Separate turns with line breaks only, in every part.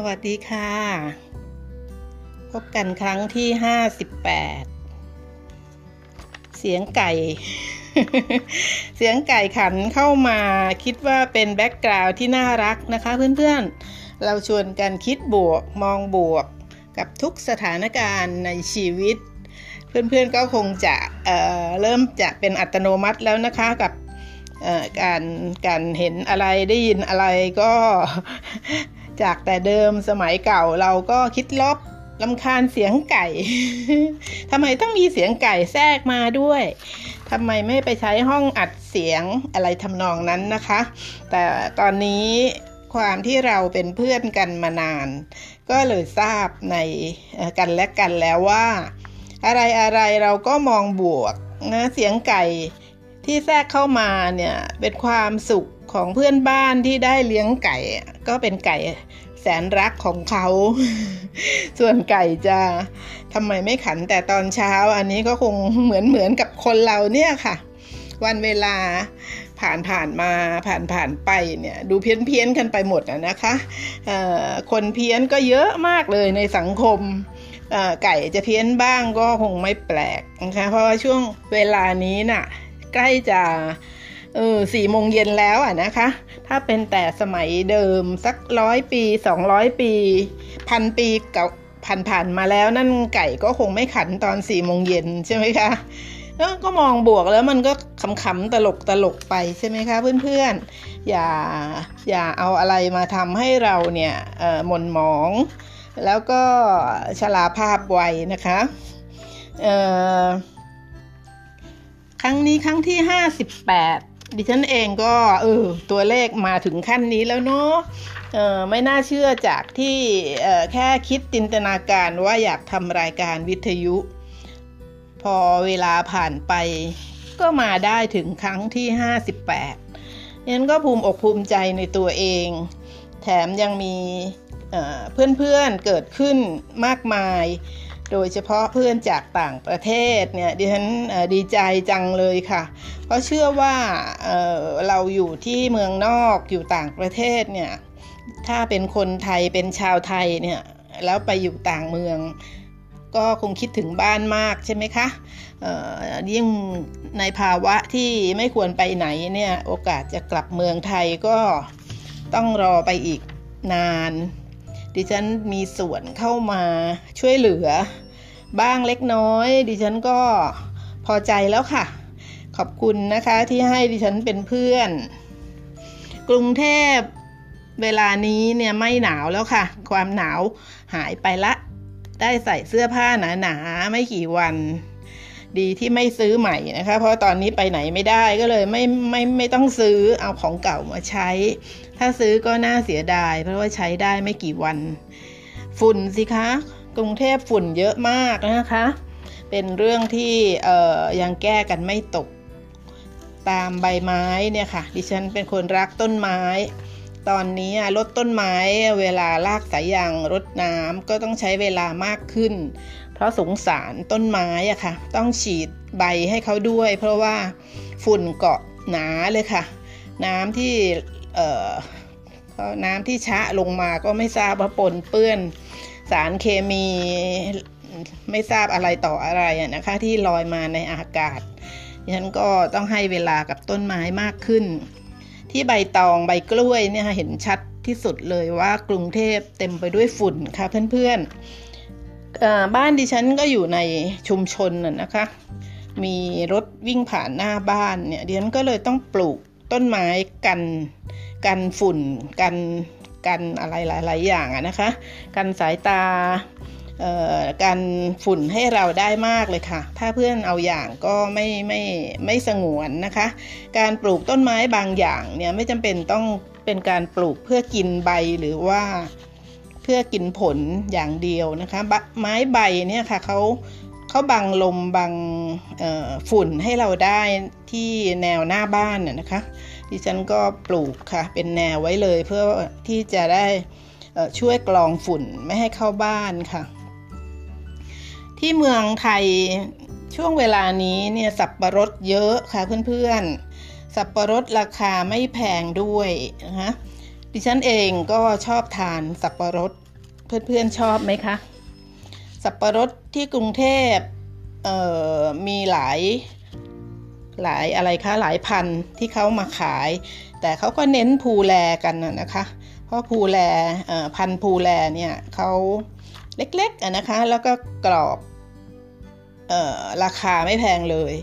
สวัสดีค่ะ พบกันครั้งที่ห้าสิบแปดเสียงไก่ เสียงไก่ขันเข้ามาคิดว่าเป็นแบ็กกราวด์ที่น่ารักนะคะเพื่อนๆ เราชวนกันคิดบวกมองบวกกับทุกสถานการณ์ในชีวิต เพื่อนๆก็คงจะเเริ่มจะเป็นอัตโนมัติแล้วนะคะกับการการเห็นอะไรได้ยินอะไรก็ จากแต่เดิมสมัยเก่าเราก็คิดลบลำคาญเสียงไก่ ทำไมต้องมีเสียงไก่แทรกมาด้วย ทำไมไม่ไปใช้ห้องอัดเสียงอะไรทำนองนั้นนะคะ แต่ตอนนี้ความที่เราเป็นเพื่อนกันมานาน ก็เลยทราบในกันและกันแล้วว่า อะไรอะไรเราก็มองบวกนะเสียงไก่ที่แทรกเข้ามาเนี่ยเป็นความสุขของเพื่อนบ้านที่ได้เลี้ยงไก่ ก็เป็นไก่แสนรักของเขา ส่วนไก่จะทำไมไม่ขันแต่ตอนเช้า อันนี้ก็คงเหมือนเหมือนกับคนเราเนี่ยค่ะ วันเวลาผ่านผ่านมาผ่านผ่านไปเนี่ยดูเพี้ยนเพี้ยนกันไปหมดนะคะคนเพี้ยนก็เยอะมากเลยในสังคมไก่จะเพี้ยนบ้างก็คงไม่แปลกนะคะเพราะว่าช่วงเวลานี้น่ะใกล้จะ เออสี่โมงเย็นแล้วอะนะคะ ถ้าเป็นแต่สมัยเดิมสักร้อยปีสองร้อยปี พันปีเก่าผ่านผ่านมาแล้วนั่นไก่ก็คงไม่ขันตอนสี่โมงเย็นใช่ไหมคะแล้วก็มองบวกแล้วมันก็ขำๆตลกตลกไปใช่ไหมคะเพื่อนๆ อย่าอย่าเอาอะไรมาทำให้เราเนี่ยหม่นหมอง แล้วก็ชราภาพไวนะคะครั้งนี้ครั้งที่ห้าสิบแป ดิฉันเองก็เออตัวเลขมาถึงขั้นนี้แล้วเนาะเออไม่น่าเชื่อจากที่เออแค่คิดจินตนาการว่าอยากทำรายการวิทยุ พอเวลาผ่านไป ก็มาได้ถึงครั้งที่ 58นั้นก็ภูมิอกภูมิใจในตัวเอง แถมยังมีเพื่อนๆเกิดขึ้นมากมาย โดยเฉพาะเพื่อนจากต่างประเทศเนี่ยดิฉันดีใจจังเลยค่ะ เพราะเชื่อว่าเเราอยู่ที่เมืองนอกอยู่ต่างประเทศเนี่ยถ้าเป็นคนไทยเป็นชาวไทยเนี่ยแล้วไปอยู่ต่างเมือง ก็คงคิดถึงบ้านมากใช่ไหมคะยิ่งในภาวะที่ไม่ควรไปไหนเนี่ยโอกาสจะกลับเมืองไทยก็ต้องรอไปอีกนาน ดิฉันมีส่วนเข้ามาช่วยเหลือ บ้างเล็กน้อย ดิฉันก็พอใจแล้วค่ะ ขอบคุณนะคะที่ให้ดิฉันเป็นเพื่อน กรุงเทพเวลานี้เนี่ยไม่หนาวแล้วค่ะ ความหนาวหายไปละ ได้ใส่เสื้อผ้าหนาๆไม่กี่วัน ดีที่ไม่ซื้อใหม่นะคะ เพราะตอนนี้ไปไหนไม่ได้ก็เลยไม่ไม่ไม่ต้องซื้อเอาของเก่ามาใช้ ถ้าซื้อก็น่าเสียดาย เพราะว่าใช้ได้ไม่กี่วัน ฝุ่นสิคะ กรุงเทพฝุ่นเยอะมากนะคะ เป็นเรื่องที่ยังแก้กันไม่ตก ตามใบไม้เนี่ยค่ะ ดิฉันเป็นคนรักต้นไม้ ตอนนี้รดต้นไม้เวลาลากสายยางรดน้ำก็ต้องใช้เวลามากขึ้น เพราะสงสารต้นไม้อะค่ะ ต้องฉีดใบให้เขาด้วย เพราะว่าฝุ่นเกาะหนาเลยค่ะ น้ำที่ น้ำที่ชะลงมาก็ไม่ทราบว่าปนเปื้อนสารเคมีไม่ทราบอะไรต่ออะไรนะคะ ที่ลอยมาในอากาศฉันก็ต้องให้เวลากับต้นไม้มากขึ้น ที่ใบตองใบกล้วยเนี่ยเห็นชัดที่สุดเลยว่ากรุงเทพเต็มไปด้วยฝุ่นค่ะเพื่อนๆบ้านดิฉันก็อยู่ในชุมชนนะคะ มีรถวิ่งผ่านหน้าบ้านเนี่ยดิฉันก็เลยต้องปลูก ต้นไม้กันกันฝุ่นกันกันอะไรหลายๆอย่างอะนะคะ กันสายตาการฝุ่นให้เราได้มากเลยค่ะ ถ้าเพื่อนเอาอย่างก็ไม่ไม่ไม่สงวนนะคะ การปลูกต้นไม้บางอย่างเนี่ยไม่จำเป็นต้องเป็นการปลูกเพื่อกินใบหรือว่าเพื่อกินผลอย่างเดียวนะคะ ไม้ใบเนี่ยค่ะเขา เขาบังลมบังฝุ่นให้เราได้ที่แนวหน้าบ้านน่ยนะคะ ดิฉันก็ปลูกค่ะ เป็นแนวไว้เลยเพื่อที่จะได้ช่วยกรองฝุ่นไม่ให้เข้าบ้านค่ะ ที่เมืองไทยช่วงเวลานี้เนี่ยสับปะรดเยอะค่ะเพื่อนๆ สับปะรดราคาไม่แพงด้วยนะคะดิฉันเองก็ชอบทานสับปะรดเพื่อนๆชอบไหมคะ สับปะรดที่กรุงเทพมีหลายหลายอะไรคะหลายพันที่เขามาขาย แต่เขาก็เน้นภูแลกันนะคะ เพราะภูแลพันภูแลเนี่ยเขาเล็กๆนะคะ แล้วก็กรอบราคาไม่แพงเลย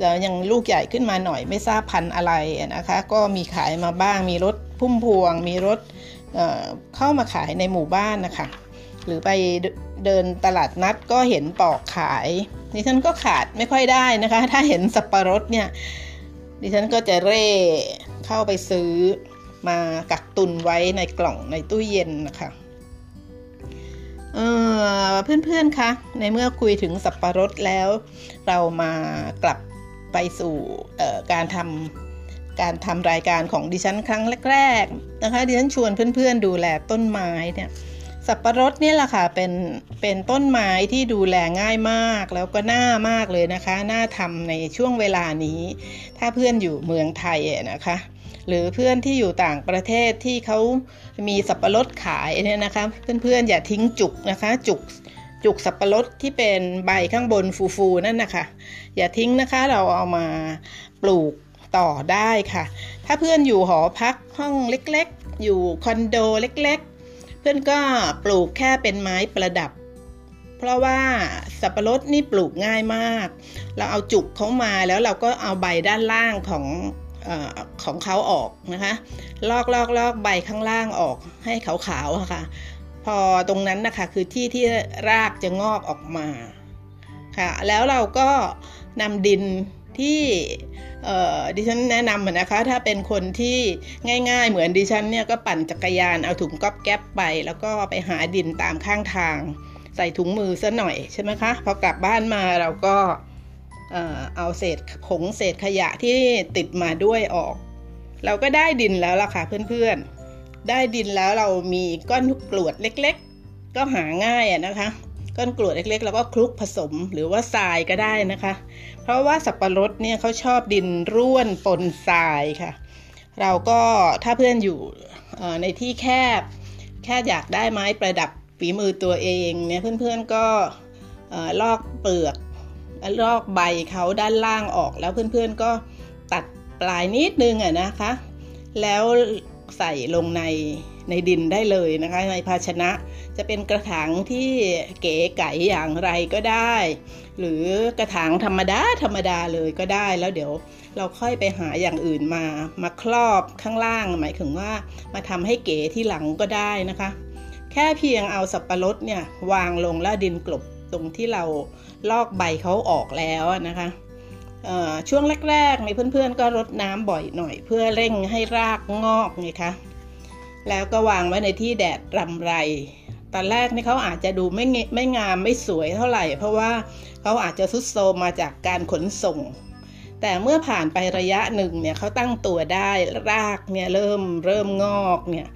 แล้วยังลูกใหญ่ขึ้นมาหน่อยไม่ทราบพันอะไรนะคะ ก็มีขายมาบ้างมีรถพุ่มพวง มีรถเเข้ามาขายในหมู่บ้านนะคะ หรือไปเดินตลาดนัดก็เห็นปอกขาย ดิฉันก็ขาดไม่ค่อยได้นะคะ ถ้าเห็นสับปะรดเนี่ย ดิฉันก็จะเร่เข้าไปซื้อมากักตุนไว้ในกล่องในตู้เย็นนะคะเเพื่อนๆคะ ในเมื่อคุยถึงสับปะรดแล้ว เรามากลับไปสู่การทำการทำรายการของดิฉันครั้งแรกๆนะคะ ดิฉันชวนเพื่อนๆดูแลต้นไม้เนี่ย สับปะรดเนี่ยแหละค่ะเป็นเป็นต้นไม้ที่ดูแลง่ายมาก แล้วก็น่ามากเลยนะคะน่าทำในช่วงเวลานี้ ถ้าเพื่อนอยู่เมืองไทยนะคะ หรือเพื่อนที่อยู่ต่างประเทศที่เขามีสับปะรดขายเนี่ยนะคะเพื่อนๆอย่าทิ้งจุกนะคะ จุกจุกสับปะรดที่เป็นใบข้างบนฟูๆนั่นนะคะอย่าทิ้งนะคะเราเอามาปลูกต่อได้ค่ะ ถ้าเพื่อนอยู่หอพักห้องเล็กๆ อยู่คอนโดเล็กๆ เพื่อนก็ปลูกแค่เป็นไม้ประดับ เพราะว่าสับปะรดนี่ปลูกง่ายมาก เราเอาจุกเขามาแล้วเราก็เอาใบด้านล่างของอของเขาออกนะคะลอกลอกลอกใบข้างล่างออกให้ขาวๆค่ะพอตรงนั้นนะคะคือที่ที่รากจะงอกออกมาค่ะแล้วเราก็นำดิน ที่ดิฉันแนะนำนะคะ ถ้าเป็นคนที่ง่าย ๆ เหมือนดิฉันเนี่ยก็ปั่นจักรยานเอาถุงก๊อบแก๊บไป แล้วก็ไปหาดินตามข้างทาง ใส่ถุงมือซะหน่อยใช่ไหมคะพอกลับบ้านมาเราก็เอาเศษผงเศษขยะที่ติดมาด้วยออก เราก็ได้ดินแล้วล่ะค่ะเพื่อนๆ ได้ดินแล้วเรามีก้อนกรวดเล็ก ๆ ก็หาง่ายนะคะ ก้อนกรวดเล็กๆ แล้วก็คลุกผสมหรือว่าทรายก็ได้นะคะ เพราะว่าสับปะรดเนี่ยเขาชอบดินร่วนปนทรายค่ะ เราก็ถ้าเพื่อนอยู่ในที่แคบ แค่อยากได้ไม้ประดับฝีมือตัวเองเนี่ยเพื่อนๆก็ลอกเปลือกลอกใบเขาด้านล่างออกแล้วเพื่อนๆก็ตัดปลายนิดนึงอะนะคะ แล้ว ใส่ลงในในดินได้เลยนะคะ ในภาชนะจะเป็นกระถางที่เก๋ไก๋อย่างไรก็ได้ หรือกระถางธรรมดาธรรมดาเลยก็ได้แล้วเดี๋ยวเราค่อยไปหาอย่างอื่นมามาครอบข้างล่าง หมายถึงว่ามาทำให้เก๋ที่หลังก็ได้นะคะ แค่เพียงเอาสับปะรดเนี่ยวางลงแล้วดินกลบตรงที่เราลอกใบเขาออกแล้วนะคะ ช่วงแรกๆในเพื่อนๆ ก็รดน้ำบ่อยหน่อย เพื่อเร่งให้รากงอกไงคะ แล้วก็วางไว้ในที่แดดรำไรตอนแรกนี่เขาอาจจะดูไม่ไม่งามไม่สวยเท่าไหร่ เพราะว่าเขาอาจจะซุดโซมมาจากการขนส่ง แต่เมื่อผ่านไประยะหนึ่งเนี่ยเขาตั้งตัวได้รากเนี่ยเริ่มเริ่มงอกเนี่ย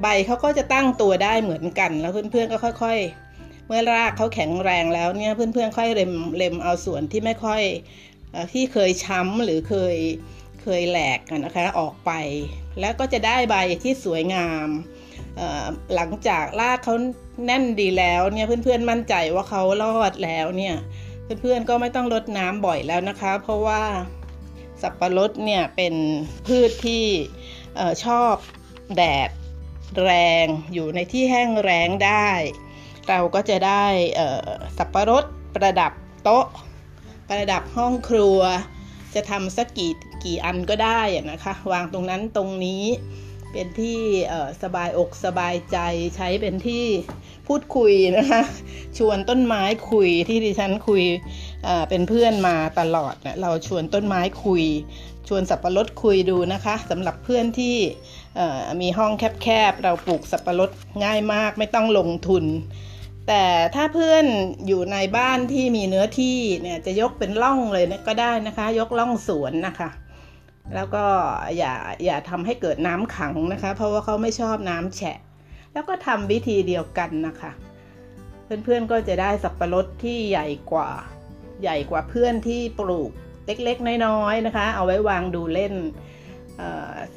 ใบเขาก็จะตั้งตัวได้เหมือนกัน แล้วเพื่อนๆก็ค่อย ๆ เมื่อรากเขาแข็งแรงแล้วเนี่ยเพื่อนๆค่อยเล็มเล็มเอาส่วนที่ไม่ค่อย ที่เคยช้ำหรือเคยเคยแหลกนะคะออกไป แล้วก็จะได้ใบที่สวยงามหลังจากรากเขาแน่นดีแล้วเนี่ยเพื่อนๆมั่นใจว่าเขารอดแล้วเนี่ยเพื่อนๆก็ไม่ต้องรดน้ำบ่อยแล้วนะคะ เพราะว่าสับปะรดเนี่ยเป็นพืชที่ชอบแดดแรงอยู่ในที่แห้งแรงได้ เราก็จะได้สับปะรดประดับโต๊ะ ประดับห้องครัว จะทำสักกี่กี่อันก็ได้นะคะ วางตรงนั้นตรงนี้เป็นที่สบายอกสบายใจใช้เป็นที่พูดคุยนะคะ ชวนต้นไม้คุยที่ดิฉันคุยเป็นเพื่อนมาตลอดนะเราชวนต้นไม้คุย ชวนสับปะรดคุยดูนะคะสำหรับเพื่อนที่มีห้องแคบๆเราปลูกสับปะรดง่ายมากไม่ต้องลงทุน แต่ถ้าเพื่อนอยู่ในบ้านที่มีเนื้อที่เนี่ยจะยกเป็นร่องเลยก็ได้นะคะ ยกร่องสวนนะคะ แล้วก็อย่าอย่าทำให้เกิดน้ำขังนะคะ เพราะว่าเขาไม่ชอบน้ำแฉะ แล้วก็ทำวิธีเดียวกันนะคะ เพื่อนๆก็จะได้สับปะรดที่ใหญ่กว่าใหญ่กว่าเพื่อนที่ปลูกเล็กๆ น้อยๆนะคะ เอาไว้วางดูเล่น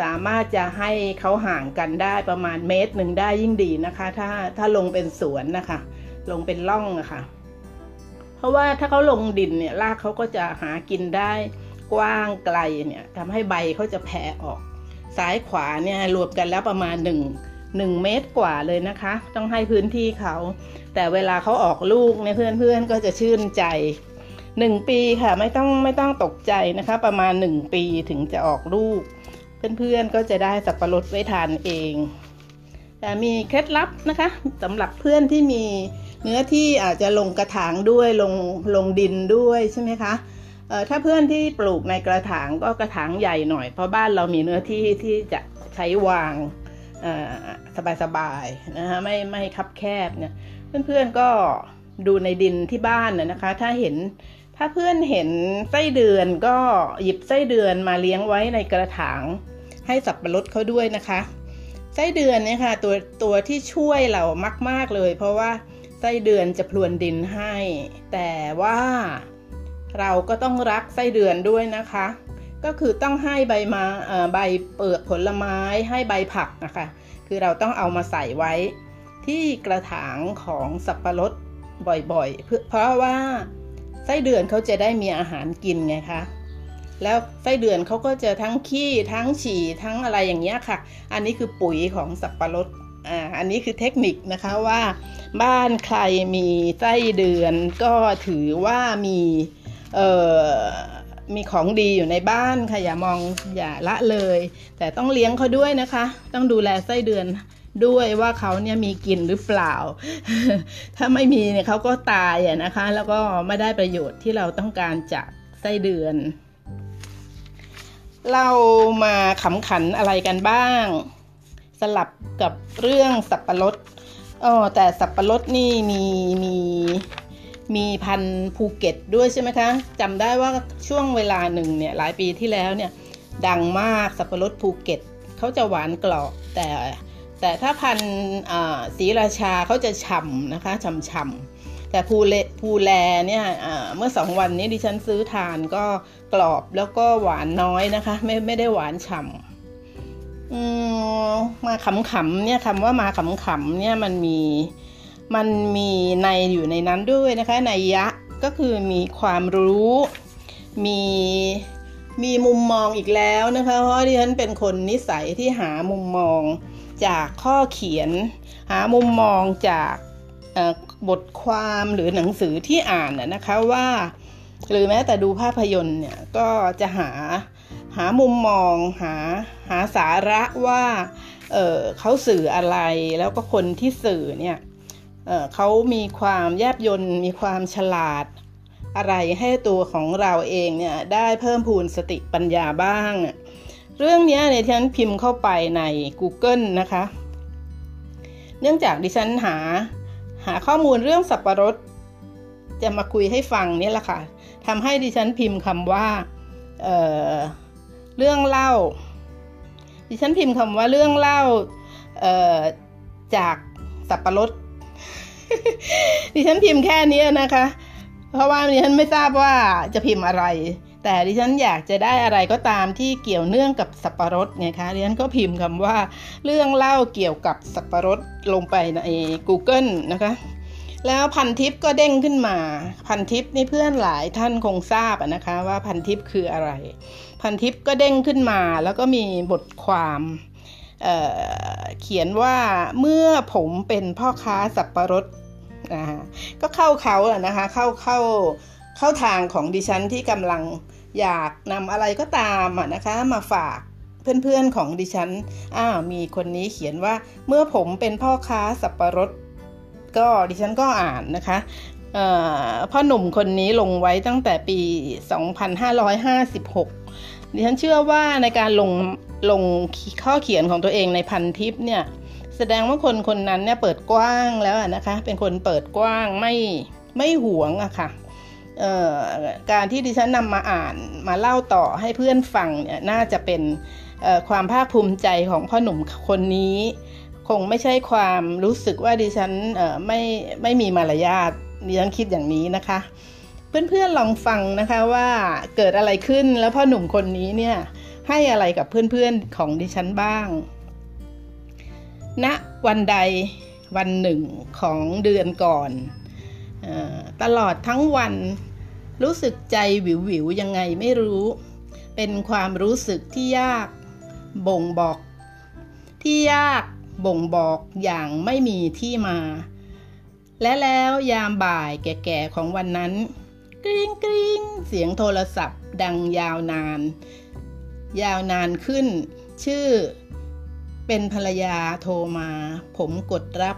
สามารถจะให้เขาห่างกันได้ประมาณเมตรหนึ่งได้ยิ่งดีนะคะ ถ้าถ้าลงเป็นสวนนะคะ ลงเป็นร่องอะคะ่ะ เพราะว่าถ้าเขาลงดินเนี่ยรากเขาก็จะหากินได้กว้างไกลเนี่ยทำให้ใบเขาจะแผ่ออก ซ้ายขวาเนี่ยรวมกันแล้วประมาณหนึ่งหนึ่งเมตรกว่าเลยนะคะ ต้องให้พื้นที่เขา แต่เวลาเขาออกลูกเนี่ยเพื่อนๆก็จะชื่นใจหนึ่งปีค่ะไม่ต้องไม่ต้องตกใจนะคะ ประมาณหนึ่งปีถึงจะออกลูก เพื่อนๆก็จะได้สับปะรดไว้ทานเอง แต่มีเคล็ดลับนะคะสำหรับเพื่อนที่มี เนื้อที่อาจจะลงกระถางด้วยลงลงดินด้วยใช่ไหมคะถ้าเพื่อนที่ปลูกในกระถางก็กระถางใหญ่หน่อย เพราะบ้านเรามีเนื้อที่ที่จะใช้วางสบายๆนะคะไม่ไม่คับแคบเนี่ยเพื่อนๆก็ดูในดินที่บ้านนะคะ ถ้าเห็นถ้าเพื่อนเห็นไส้เดือนก็หยิบไส้เดือนมาเลี้ยงไว้ในกระถางให้สับปะรดเขาด้วยนะคะ ไส้เดือนเนี่ยค่ะตัวตัวที่ช่วยเรามาก ๆเลย เพราะว่า ไส้เดือนจะพรวนดินให้ แต่ว่าเราก็ต้องรักไส้เดือนด้วยนะคะ ก็คือต้องให้ใบมาใบเปลือกผลไม้ให้ใบผักนะคะ คือเราต้องเอามาใส่ไว้ ที่กระถางของสับปะรดบ่อยๆ เพราะว่าไส้เดือนเขาจะได้มีอาหารกินไงคะ แล้วไส้เดือนเขาก็จะทั้งขี้ทั้งฉี่ทั้งอะไรอย่างเงี้ยค่ะ อันนี้คือปุ๋ยของสับปะรด อ่าอันนี้คือเทคนิคนะคะว่า บ้านใครมีไส้เดือน ก็ถือว่ามีเอ่อมีของดีอยู่ในบ้านค่ะอย่ามองอย่าละเลย แต่ต้องเลี้ยงเขาด้วยนะคะ ต้องดูแลไส้เดือนด้วยว่าเขาเนี่ยมีกินหรือเปล่า ถ้าไม่มีเนี่ยเขาก็ตายอะนะคะ แล้วก็ไม่ได้ประโยชน์ที่เราต้องการจากไส้เดือน เรามาขำขันอะไรกันบ้าง ลับกับเรื่องสับปะรดอ๋อแต่สับปะรดนี่มีมีมีพันภูเก็ตด้วยใช่ไหมคะจำได้ว่าช่วงเวลาหนึ่งเนี่ยหลายปีที่แล้วเนี่ยดังมากสับปะรดภูเก็ตเขาจะหวานกรอบแต่แต่ถ้าพันสีราชาเขาจะฉ่ำนะคะฉ่ำๆแต่ภูเลภูแลเนี่ยเมื่อสองวันนี้ดิฉันซื้อทานก็กรอบแล้วก็หวานน้อยนะคะ ไม่ไม่ได้หวานฉ่ำ มาขำๆเนี่ยคำว่ามาขำๆเนี่ยมันมีมันมีในอยู่ในนั้นด้วยนะคะในยะก็คือมีความรู้ มีมีมุมมองอีกแล้วนะคะ เพราะดิฉันเป็นคนนิสัยที่หามุมมองจากข้อเขียน หามุมมองจากบทความหรือหนังสือที่อ่านนะคะว่า หรือแม้แต่ดูภาพยนตร์เนี่ยก็จะหา หามุมมองหาหาสาระว่าเเขาสื่ออะไรแล้วก็คนที่สื่อเนี่ยเเขามีความแยบยนมีความฉลาด อะไรให้ตัวของเราเองเนี่ยได้เพิ่มพูนสติปัญญาบ้าง เรื่องนี้เนี่ยฉันพิมพ์เข้าไปใน Google นะคะ เนื่องจากดิฉันหาหาข้อมูลเรื่องสับปะรดจะมาคุยให้ฟังนี่แหละค่ะทำให้ดิฉันพิมพ์คำว่า เเรื่องเล่า ดิฉันพิมพ์คำว่าเรื่องเล่าจากสับปะรด ดิฉันพิมพ์แค่นี้นะคะ เพราะว่าดิฉันไม่ทราบว่าจะพิมพ์อะไร แต่ดิฉันอยากจะได้อะไรก็ตามที่เกี่ยวเนื่องกับสับปะรดไงคะดิฉันก็พิมพ์คำว่าเรื่องเล่าเกี่ยวกับสับปะรดลงไปใน Google นะคะ แล้วพันทิปก็เด้งขึ้นมา พันทิปนี่เพื่อนหลายท่านคงทราบนะคะ ว่าพันทิปคืออะไร พันทิปก็เด้งขึ้นมาแล้วก็มีบทความเเขียนว่าเมื่อผมเป็นพ่อค้าสับปะรดก็เข้าเขาอะนะคะเข้าเข้าเข้าทางของดิฉันที่กำลังอยากนำอะไรก็ตามะนะคะมาฝากเพื่อนๆของดิฉันอ้าวมีคนนี้เขียนว่าเมื่อผมเป็นพ่อค้าสับปะรดก็ดิฉันก็อ่านนะคะพ่อหนุ่มคนนี้ลงไว้ตั้งแต่ปี 2556 ดิฉันเชื่อว่าในการลงลงข้อเขียนของตัวเองในพันทิปเนี่ย แสดงว่าคนคนนั้นเนี่ยเปิดกว้างแล้วนะคะ เป็นคนเปิดกว้างไม่ไม่หวงอะค่ะการที่ดิฉันนำมาอ่านมาเล่าต่อให้เพื่อนฟังเนี่ยน่าจะเป็นความภาคภูมิใจของพ่อหนุ่มคนนี้ คงไม่ใช่ความรู้สึกว่าดิฉันไม่ไม่มีมารยาทดิฉันคิดอย่างนี้นะคะ เพื่อนๆลองฟังนะคะว่าเกิดอะไรขึ้นแล้วพ่อหนุ่มคนนี้เนี่ยให้อะไรกับเพื่อนๆของดิฉันบ้างณวันใดวันหนึ่งของเดือนก่อนอตลอดทั้งวันรู้สึกใจวิววิวยังไงไม่รู้ เป็นความรู้สึกที่ยากบ่งบอก ที่ยากบ่งบอกอย่างไม่มีที่มา และแล้วยามบ่ายแก่ๆของวันนั้น กริ๊งกริ๊งเสียงโทรศัพท์ดังยาวนาน ยาวนานขึ้น ชื่อ เป็นภรรยาโทรมา ผมกดรับ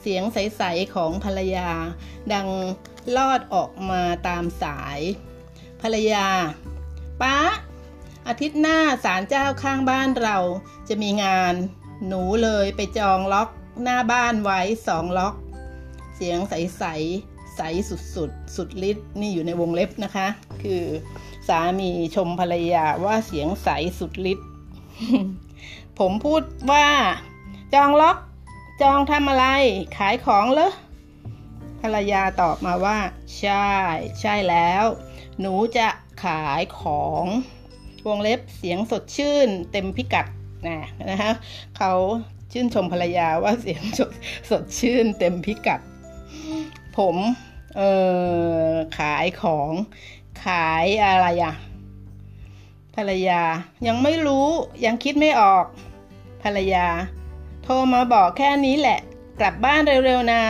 เสียงใส ๆ ของภรรยา ดังลอดออกมาตามสาย ภรรยาป้าอาทิตย์หน้าศาลเจ้าข้างบ้านเราจะมีงาน หนูเลยไปจองล็อกหน้าบ้านไว้สองล็อก เสียงใสๆ ใสสุดๆสุดฤทธิ์นี่อยู่ในวงเล็บนะคะ คือสามีชมภรรยาว่าเสียงใสสุดฤทธิ์ผมพูดว่า จองล็อก จองทำอะไร ขายของเหรอภรรยาตอบมาว่า ใช่ ใช่แล้ว หนูจะขายของ วงเล็บเสียงสดชื่น เต็มพิกัดนะนะคะเขาชื่นชมภรรยาว่าเสียงสดสดชื่นเต็มพิกัด ผม เออขายของขายอะไรอะภรรยายังไม่รู้ยังคิดไม่ออก ภรรยา โทรมาบอกแค่นี้แหละ กลับบ้านเร็วๆนะ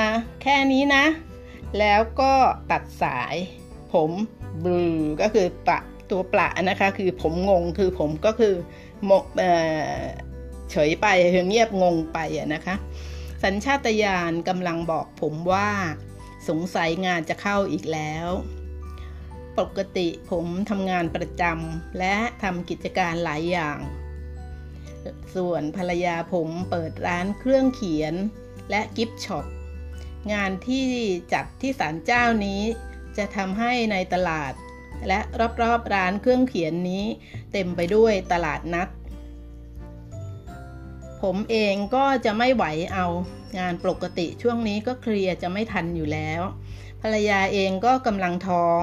แค่นี้นะ แล้วก็ตัดสาย ผมบลูก็คือปะตัวปละนะคะ คือผมงงคือผมก็คือมเเฉยไปเงียบงงไปนะคะ สัญชาตญาณกำลังบอกผมว่า สงสัยงานจะเข้าอีกแล้ว ปกติผมทำงานประจำและทำกิจการหลายอย่าง ส่วนภรรยาผมเปิดร้านเครื่องเขียนและกิฟช็อป งานที่จัดที่ศาลเจ้านี้จะทำให้ในตลาด และรอบๆร้านเครื่องเขียนนี้ เต็มไปด้วยตลาดนัด ผมเองก็จะไม่ไหวเอา งานปกติช่วงนี้ก็เคลียร์จะไม่ทันอยู่แล้ว ภรรยาเองก็กำลังท้อง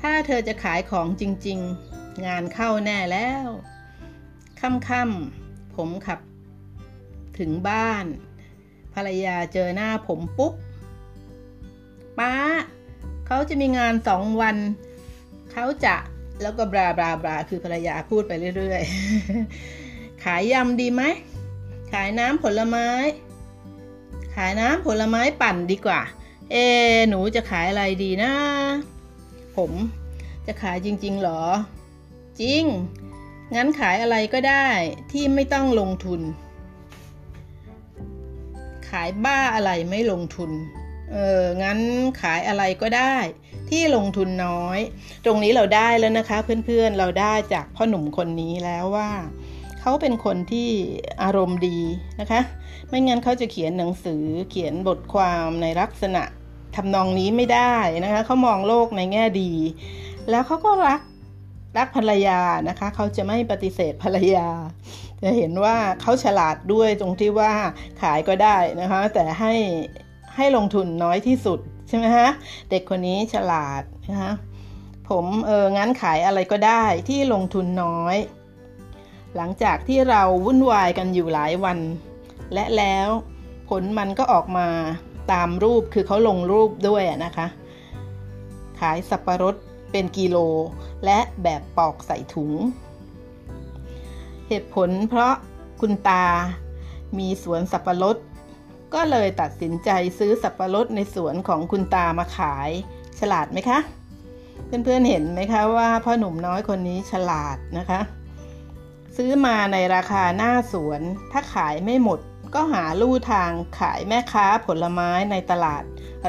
ถ้าเธอจะขายของจริง ๆ งานเข้าแน่แล้วค่ำๆผมขับ ถึงบ้าน ภรรยาเจอหน้าผมปุ๊บป้าเขาจะมีงานสองวันเขาจะแล้วก็บราบราบราคือภรรยาพูดไปเรื่อย ๆ ขายยำดีไหม ขายน้ำผลไม้ายน้ำผลไม้ปั่นดีกว่า เอ หนูจะขายอะไรดีนะ ผมจะขายจริง ๆ หรอ จริง งั้นขายอะไรก็ได้ที่ไม่ต้องลงทุน ขายบ้าอะไรไม่ลงทุน เออ งั้นขายอะไรก็ได้ที่ลงทุนน้อย ตรงนี้เราได้แล้วนะคะ เพื่อนๆ เราได้จากพ่อหนุ่มคนนี้แล้วว่า เขาเป็นคนที่อารมณ์ดีนะคะ ไม่งั้นเขาจะเขียนหนังสือเขียนบทความในลักษณะทำนองนี้ไม่ได้นะคะเขามองโลกในแง่ดี แล้วเขาก็รักรักภรรยานะคะ เขาจะไม่ปฏิเสธภรรยา จะเห็นว่าเขาฉลาดด้วยตรงที่ว่าขายก็ได้นะคะ แต่ให้ให้ลงทุนน้อยที่สุดใช่ไหมฮะเด็กคนนี้ฉลาดนะคะผมเอองั้นขายอะไรก็ได้ที่ลงทุนน้อย หลังจากที่เราวุ่นวายกันอยู่หลายวัน และแล้วผลมันก็ออกมาตามรูปคือเขาลงรูปด้วยนะคะ ขายสับปะรดเป็นกิโล และแบบปอกใส่ถุง เหตุผลเพราะคุณตามีสวนสับปะรด ก็เลยตัดสินใจซื้อสับปะรดในสวนของคุณตามาขาย ฉลาดไหมคะ เพื่อนๆเห็นไหมคะว่าพ่อหนุ่มน้อยคนนี้ฉลาดนะคะ ซื้อมาในราคาหน้าสวน ถ้าขายไม่หมด ก็หาลู่ทางขายแม่ค้าผลไม้ในตลาด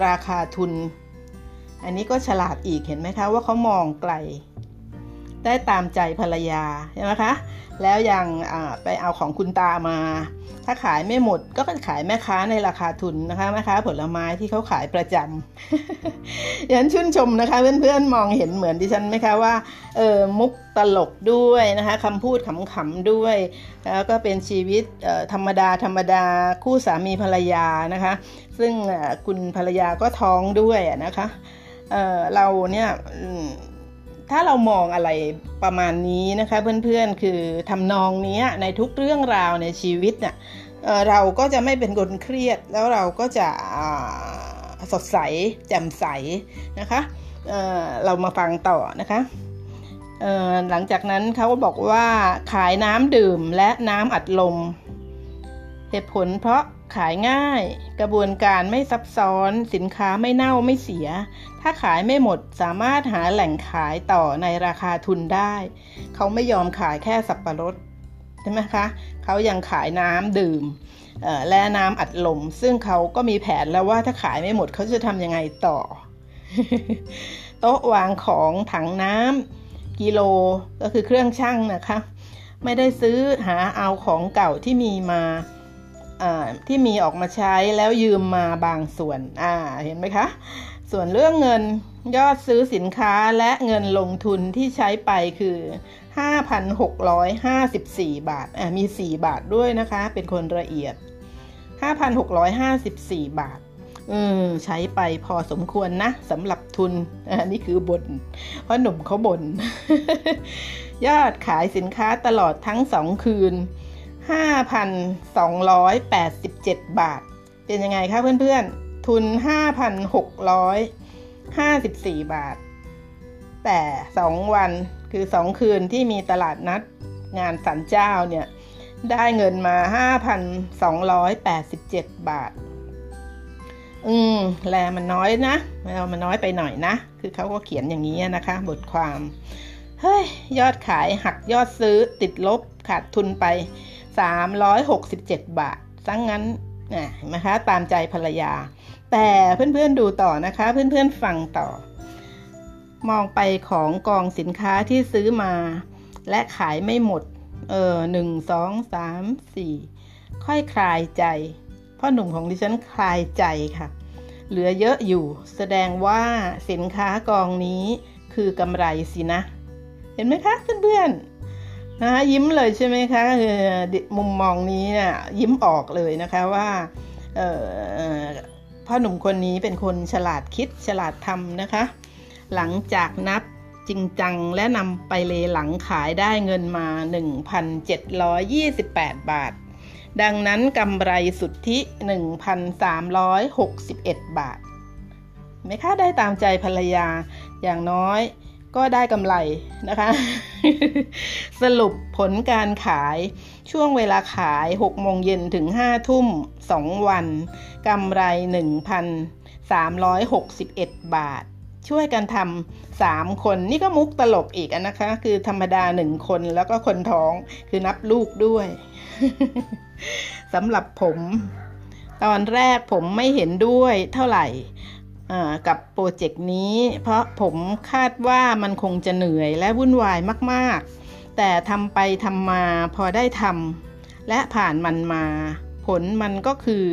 ราคาทุน อันนี้ก็ฉลาดอีกเห็นไหมคะว่าเขามองไกล ได้ตามใจภรรยาใช่ไหมคะ แล้วยังไปเอาของคุณตามา ถ้าขายไม่หมดก็ขายแม่ค้าในราคาทุนนะคะแม่ค้าผลไม้ที่เขาขายประจำยันชื่นชมนะคะ เพื่อนๆมองเห็นเหมือนดิฉันไหมคะว่าเออมุกตลกด้วยนะคะคำพูดขำๆด้วย แล้วก็เป็นชีวิตธรรมดาธรรมดาคู่สามีภรรยานะคะ ซึ่งคุณภรรยาก็ท้องด้วยนะคะเเราเนี่ย ถ้าเรามองอะไรประมาณนี้นะคะ เพื่อนๆคือทำนองนี้ในทุกเรื่องราวในชีวิตเนี่ยเราก็จะไม่เป็นคนเครียดแล้วเราก็จะสดใส แจ่มใสนะคะเเรามาฟังต่อนะคะหลังจากนั้นเขาก็บอกว่าขายน้ำดื่มและน้ำอัดลม เหตุผลเพราะ ขายง่าย กระบวนการไม่ซับซ้อน สินค้าไม่เน่าไม่เสีย ถ้าขายไม่หมดสามารถหาแหล่งขายต่อในราคาทุนได้ เขาไม่ยอมขายแค่สับปะรดใช่ไหมคะ เขายังขายน้ำดื่มและน้ำอัดลม ซึ่งเขาก็มีแผนแล้วว่าถ้าขายไม่หมดเขาจะทำยังไงต่อ โต๊ะวางของถังน้ำกิโลก็คือเครื่องชั่งนะคะ ไม่ได้ซื้อหาเอาของเก่าที่มีมา ที่มีออกมาใช้แล้วยืมมาบางส่วนอ่าเห็นไหมคะ ส่วนเรื่องเงินยอดซื้อสินค้าและเงินลงทุนที่ใช้ไปคือ 5,654 บาทอ่ามี 4 บาทด้วยนะคะ เป็นคนละเอียด 5,654 บาทเออใช้ไปพอสมควรนะสำหรับทุนอันนี้คือบนเพราะหนุ่มเขาบนยอดขายสินค้าตลอดทั้งสองคืน 5,287 บาท เป็นยังไงคะเพื่อนๆ ทุน 5,654 บาท แต่ 2 วันคือ 2 คืนที่มีตลาดนัดงานสันเจ้าเนี่ย ได้เงินมา 5,287 บาท อืม แลมันน้อยนะเรามันน้อยไปหน่อยนะ คือเขาก็เขียนอย่างนี้นะคะ บทความเฮ้ย ยอดขายหักยอดซื้อติดลบขาดทุนไป 367 บาทซังงั้นเห็นไหมคะตามใจภรรยา แต่เพื่อนๆดูต่อนะคะ เพื่อนๆฟังต่อ มองไปของกองสินค้าที่ซื้อมา และขายไม่หมด เออหนึ่งสองสามสี่ค่อยคลายใจพ่อหนุ่มของดิฉันคลายใจค่ะ เหลือเยอะอยู่ แสดงว่าสินค้ากองนี้คือกำไรสินะ เห็นไหมคะเพื่อนๆ นะยิ้มเลยใช่ไหมคะคือมุมมองนี้เนี่ยยิ้มออกเลยนะคะว่าพ่อหนุ่มคนนี้เป็นคนฉลาดคิดฉลาดทำนะคะ หลังจากนับจริงจังและนำไปเลหลังขายได้เงินมา 1,728 บาท ดังนั้นกำไรสุทธิ 1,361 บาทไหมคะได้ตามใจภรรยาอย่างน้อย ก็ได้กำไรนะคะ สรุปผลการขายช่วงเวลาขาย 6 โมงเย็นถึง 5 ทุ่ม 2 วันกำไร 1,361 บาท ช่วยกันทำสามคนนี่ก็มุกตลกอีกนะคะ คือธรรมดาหนึ่งคนแล้วก็คนท้องคือนับลูกด้วยสำหรับผม ตอนแรกผมไม่เห็นด้วยเท่าไหร่ กับโปรเจกต์นี้ เพราะผมคาดว่ามันคงจะเหนื่อยและวุ่นวายมากๆ แต่ทำไปทำมาพอได้ทำและผ่านมันมา ผลมันก็คือ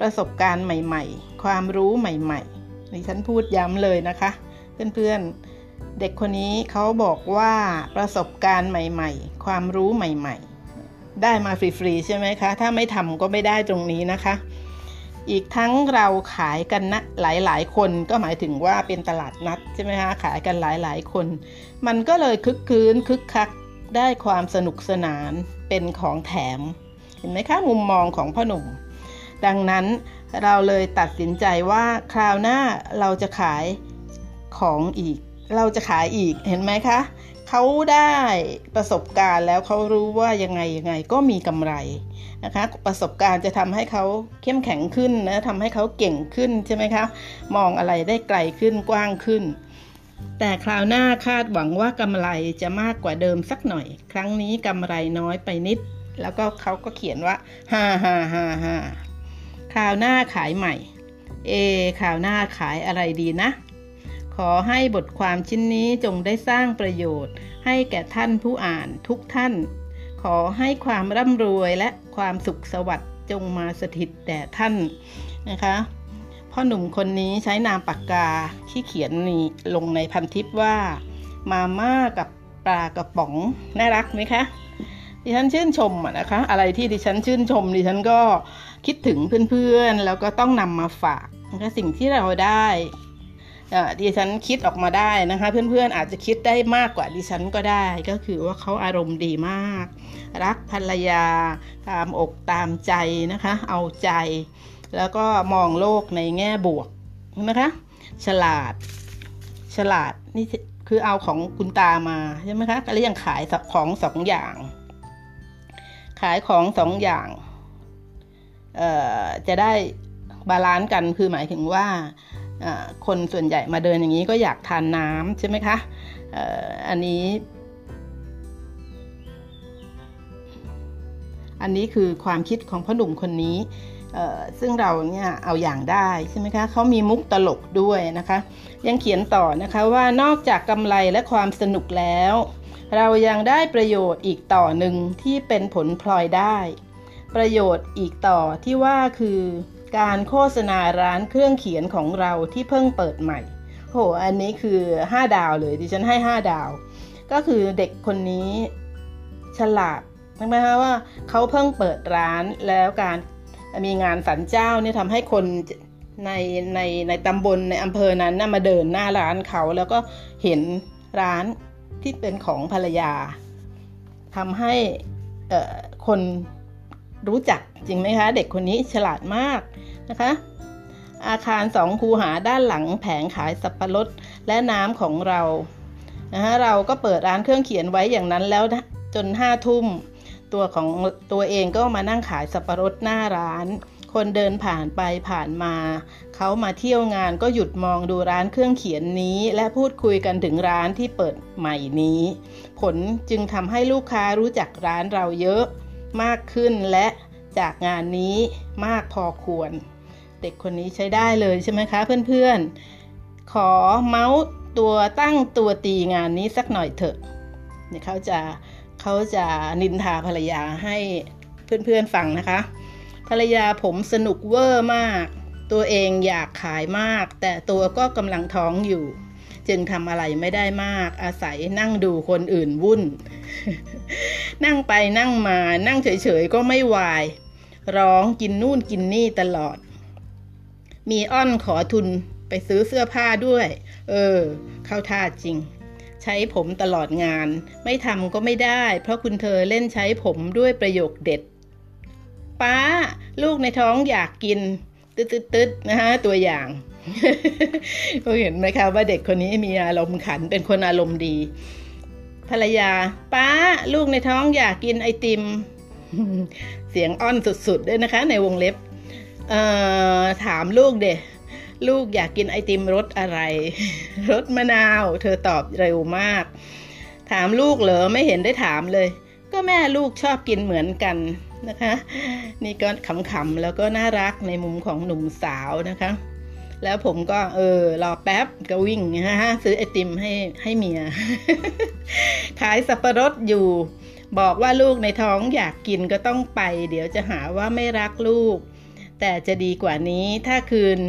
ประสบการณ์ใหม่ๆ ความรู้ใหม่ๆดิฉันพูดย้ำเลยนะคะ เพื่อนๆ เด็กคนนี้เขาบอกว่าประสบการณ์ใหม่ๆ ความรู้ใหม่ๆ ได้มาฟรีๆใช่ไหมคะ ถ้าไม่ทำก็ไม่ได้ตรงนี้นะคะ อีกทั้งเราขายกันนะหลายๆ คนก็หมายถึงว่าเป็นตลาดนัดใช่ไหมคะขายกันหลายๆ คน มันก็เลยคึกคืนคึกคักได้ความสนุกสนานเป็นของแถม เห็นไหมคะมุมมองของพ่อหนุ่ม ดังนั้นเราเลยตัดสินใจว่าคราวหน้าเราจะขายของอีก เราจะขายอีกเห็นไหมคะ เขาได้ประสบการณ์แล้วเขารู้ว่ายังไงยังไงก็มีกำไรนะคะ ประสบการณ์จะทำให้เขาเข้มแข็งขึ้นนะทำให้เขาเก่งขึ้นใช่ไหมคะมองอะไรได้ไกลขึ้นกว้างขึ้น แต่คราวหน้าคาดหวังว่ากำไรจะมากกว่าเดิมสักหน่อย ครั้งนี้กำไรน้อยไปนิด แล้วก็เขาก็เขียนว่าฮ่าฮ่าฮ่าฮ่าคราวหน้าขายใหม่ เอคราวหน้าขายอะไรดีนะ ขอให้บทความชิ้นนี้จงได้สร้างประโยชน์ ให้แก่ท่านผู้อ่านทุกท่าน ขอให้ความร่ำรวยและความสุขสวัสดิ์จงมาสถิตแด่ท่านนะคะ พ่อหนุ่มคนนี้ใช้นามปากกาที่เขียนนี้ลงในพันทิปว่า มาม่ากับปลากระป๋องน่ารักไหมคะดิฉันชื่นชมอะนะคะ อะไรที่ดิฉันชื่นชมดิฉันก็คิดถึงเพื่อนๆ แล้วก็ต้องนำมาฝากนะคะสิ่งที่เราได้ ดิฉันคิดออกมาได้นะคะ เพื่อนๆอาจจะคิดได้มากกว่าดิฉันก็ได้ ก็คือว่าเขาอารมณ์ดีมาก รักภรรยาตามอกตามใจนะคะ เอาใจ แล้วก็มองโลกในแง่บวกนะคะ ฉลาดฉลาดนี่คือเอาของคุณตามาใช่ไหมคะแล้วยังขายของสองอย่าง ขายของสองอย่างจะได้ balance กันคือหมายถึงว่า คนส่วนใหญ่มาเดินอย่างนี้ก็อยากทานน้ำใช่ไหมคะอันนี้ อันนี้คือความคิดของพ่อหนุ่มคนนี้ซึ่งเราเนี่ยเอาอย่างได้ใช่ไหมคะเขามีมุกตลกด้วยนะคะ ยังเขียนต่อนะคะว่านอกจากกำไรและความสนุกแล้ว เรายังได้ประโยชน์อีกต่อหนึ่งที่เป็นผลพลอยได้ ประโยชน์อีกต่อที่ว่าคือ การโฆษณาร้านเครื่องเขียนของเราที่เพิ่งเปิดใหม่ โห อันนี้คือ 5 ดาวเลยดิฉันให้ 5 ดาว ก็คือเด็กคนนี้ฉลาดใช่ไหมคะว่าเขาเพิ่งเปิดร้านแล้วการมีงานสันเจ้าเนี่ยทำให้คนในในในตำบลในอำเภอนั้นนะมาเดินหน้าร้านเขาแล้วก็เห็นร้านที่เป็นของภรรยาทำให้คน รู้จักจริงไหมคะ เด็กคนนี้ฉลาดมากนะคะ อาคารสองคูหาด้านหลังแผงขายสับปะรดและน้ำของเรานะคะเราก็เปิดร้านเครื่องเขียนไว้อย่างนั้นแล้วจนห้าทุ่มตัวของตัวเองก็มานั่งขายสับปะรดหน้าร้าน คนเดินผ่านไปผ่านมา เขามาเที่ยวงานก็หยุดมองดูร้านเครื่องเขียนนี้ และพูดคุยกันถึงร้านที่เปิดใหม่นี้ ผลจึงทำให้ลูกค้ารู้จักร้านเราเยอะ มากขึ้นและจากงานนี้มากพอควร เด็กคนนี้ใช้ได้เลยใช่ไหมคะเพื่อนๆ ขอเมาส์ตัวตั้งตัวตีงานนี้สักหน่อยเถอะเนี่ยเขาจะเขาจะนินทาภรรยาให้เพื่อนๆฟังนะคะ ภรรยาผมสนุกเวอร์มาก ตัวเองอยากขายมาก แต่ตัวก็กำลังท้องอยู่ จึงทำอะไรไม่ได้มาก อาศัยนั่งดูคนอื่นวุ่น นั่งไปนั่งมานั่งเฉยๆก็ไม่วาย ร้องกินนู่นกินนี่ตลอด มีอ้อนขอทุนไปซื้อเสื้อผ้าด้วย เออ เข้าท่าจริง ใช้ผมตลอดงาน ไม่ทำก็ไม่ได้ เพราะคุณเธอเล่นใช้ผมด้วยประโยคเด็ด ป้า ลูกในท้องอยากกิน ตึ๊ดตึ๊ดนะฮะตัวอย่าง ก็เห็นไหมคะว่าเด็กคนนี้มีอารมณ์ขันเป็นคนอารมณ์ดี ภรรยา ป้า ลูกในท้องอยากกินไอติม เสียงอ้อนสุดๆด้วยนะคะ ในวงเล็บถามลูกเด็ลูกอยากกินไอติมรสอะไร รสมะนาว เธอตอบเร็วมาก ถามลูกเหรอไม่เห็นได้ถามเลย ก็แม่ลูกชอบกินเหมือนกันนะคะ นี่ก็ขำๆแล้วก็น่ารักในมุมของหนุ่มสาวนะคะ แล้วผมก็เออรอแป๊บก็วิ่งนะฮะซื้อไอติมให้ให้เมีย ขายสับปะรดอยู่บอกว่าลูกในท้องอยากกินก็ต้องไป เดี๋ยวจะหาว่าไม่รักลูก แต่จะดีกว่านี้ถ้าคืน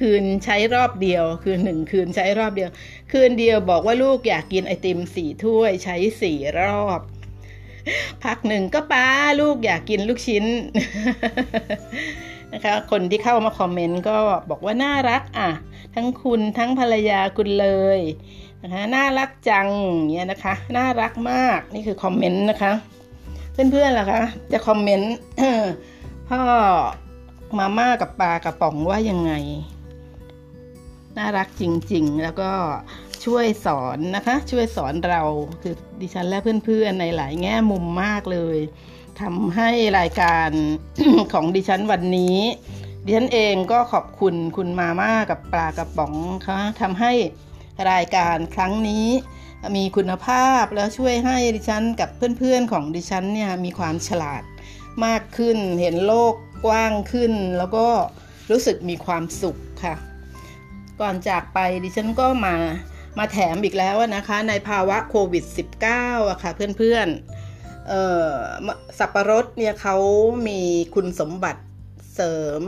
คืนใช้รอบเดียว คืนหนึ่งคืนใช้รอบเดียว คืนเดียวบอกว่าลูกอยากกินไอติมสี่ถ้วยใช้สี่รอบ พักหนึ่งก็ป้าลูกอยากกินลูกชิ้น นะคะ คนที่เข้ามาคอมเมนต์ก็บอกว่าน่ารักอะ ทั้งคุณทั้งภรรยาคุณเลยนะคะน่ารักจังเนี่ยนะคะ น่ารักมากนี่คือคอมเมนต์นะคะ เพื่อนๆล่ะคะ จะคอมเมนต์พ่อมาม่ากับปลากระป๋องว่ายังไง น่ารักจริงๆ แล้วก็ช่วยสอนนะคะ ช่วยสอนเราคือดิฉันและเพื่อนๆในหลายแง่มุมมากเลย ทำให้รายการของดิฉันวันนี้ ดิฉันเองก็ขอบคุณคุณมาม่ากับปลากระป๋องค่ะทำให้รายการครั้งนี้มีคุณภาพแล้วช่วยให้ดิฉันกับเพื่อนๆของดิฉันเนี่ยมีความฉลาดมากขึ้น เห็นโลกกว้างขึ้น แล้วก็รู้สึกมีความสุขค่ะ ก่อนจากไปดิฉันก็มามาแถมอีกแล้วนะคะ ในภาวะโควิด -19 อะค่ะเพื่อนๆ สับปะรดเนี่ยเขามีคุณสมบัติเสริม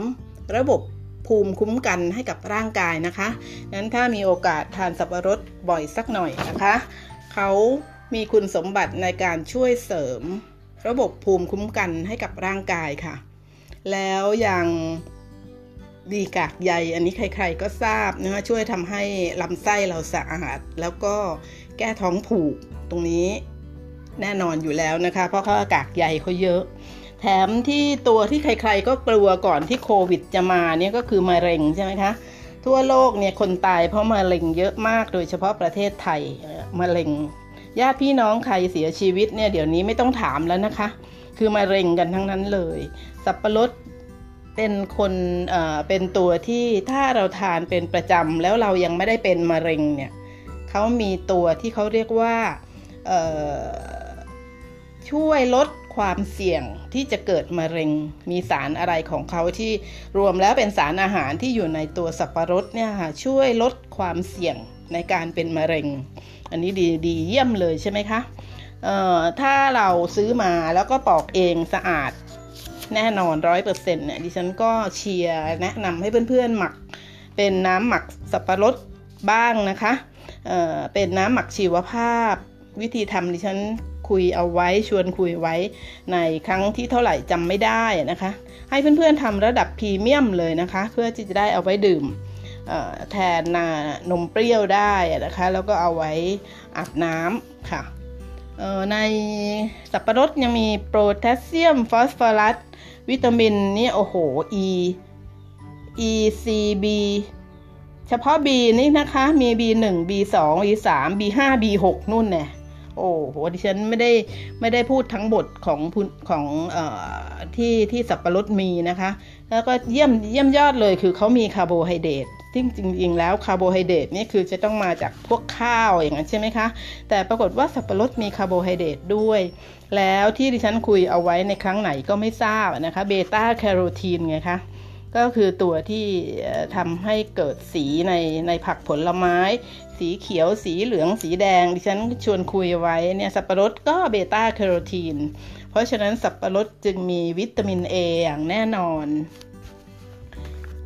ระบบภูมิคุ้มกันให้กับร่างกายนะคะนั้นถ้ามีโอกาสทานสับปะรดบ่อยสักหน่อยนะคะเขามีคุณสมบัติในการช่วยเสริมระบบภูมิคุ้มกันให้กับร่างกายค่ะ แล้วอย่างดีกากใยอันนี้ใครๆก็ทราบนะคะช่วยทำให้ลำไส้เราสะอาด แล้วก็แก้ท้องผูกตรงนี้ แน่นอนอยู่แล้วนะคะ เพราะเขาอากากใยเขาเยอะ แถมที่ตัวที่ใครๆก็กลัวก่อนที่โควิดจะมาเนี่ยก็คือมะเร็งใช่ไหมคะ ทั่วโลกเนี่ยคนตายเพราะมะเร็งเยอะมาก โดยเฉพาะประเทศไทยมะเร็งญาติพี่น้องใครเสียชีวิตเนี่ยเดี๋ยวนี้ไม่ต้องถามแล้วนะคะ คือมะเร็งกันทั้งนั้นเลย สับปะรดเป็นคนเอ่อเป็นตัวที่ถ้าเราทานเป็นประจำแล้วเรายังไม่ได้เป็นมะเร็งเนี่ยเขามีตัวที่เขาเรียกว่า ช่วยลดความเสี่ยงที่จะเกิดมะเร็ง มีสารอะไรของเขาที่รวมแล้วเป็นสารอาหารที่อยู่ในตัวสับปะรดเนี่ยค่ะช่วยลดความเสี่ยงในการเป็นมะเร็ง อันนี้ดีดีเยี่ยมเลยใช่ไหมคะเอ่อถ้าเราซื้อมาแล้วก็ปอกเองสะอาดแน่นอนร้อยเปอร์เซ็นต์เนี่ยดิฉันก็เชียร์แนะนำให้เพื่อนๆหมัก เป็นน้ำหมักสับปะรดบ้างนะคะเอ่อเป็นน้ำหมักชีวภาพ วิธีทำดิฉัน คุยเอาไว้ชวนคุยไว้ในครั้งที่เท่าไหร่จำไม่ได้นะคะ ให้เพื่อนๆทำระดับพรีเมียมเลยนะคะ เพื่อที่จะได้เอาไว้ดื่มแทนนมเปรี้ยวได้นะคะ แล้วก็เอาไว้อาบน้ำค่ะในสับปะรดยังมีโพแทสเซียม ฟอสฟอรัส วิตามินนี่โอ้โห E E C B เฉพาะ B นี่นะคะ มี B1 B2 B3 B5 B6 นู่นเนี่ย โอ้โหดิฉันไม่ได้ไม่ได้พูดทั้งบทของของที่ที่สับปะรดมีนะคะ แล้วก็เยี่ยมเยี่ยมยอดเลยคือเขามีคาร์โบไฮเดรตซึ่งจริงๆแล้วคาร์โบไฮเดรตนี่คือจะต้องมาจากพวกข้าวอย่างนั้นใช่ไหมคะ แต่ปรากฏว่าสับปะรดมีคาร์โบไฮเดรตด้วย แล้วที่ดิฉันคุยเอาไว้ในครั้งไหนก็ไม่ทราบนะคะเบต้าแคโรทีนไงคะก็คือตัวที่ทำให้เกิดสีในในผักผลไม้ สีเขียวสีเหลืองสีแดง ดิฉันชวนคุยไว้เนี่ยสับปะรดก็เบต้าแคโรทีน เพราะฉะนั้นสับปะรดจึงมีวิตามิน A อย่างแน่นอน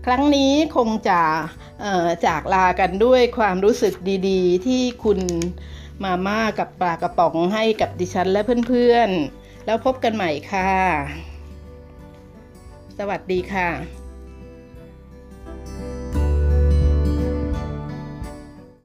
ครั้งนี้คงจะจากลากันด้วยความรู้สึกดีๆ ที่คุณมาม่ากับปลากระป๋องให้กับดิฉันและเพื่อนๆ แล้วพบกันใหม่ค่ะ สวัสดีค่ะ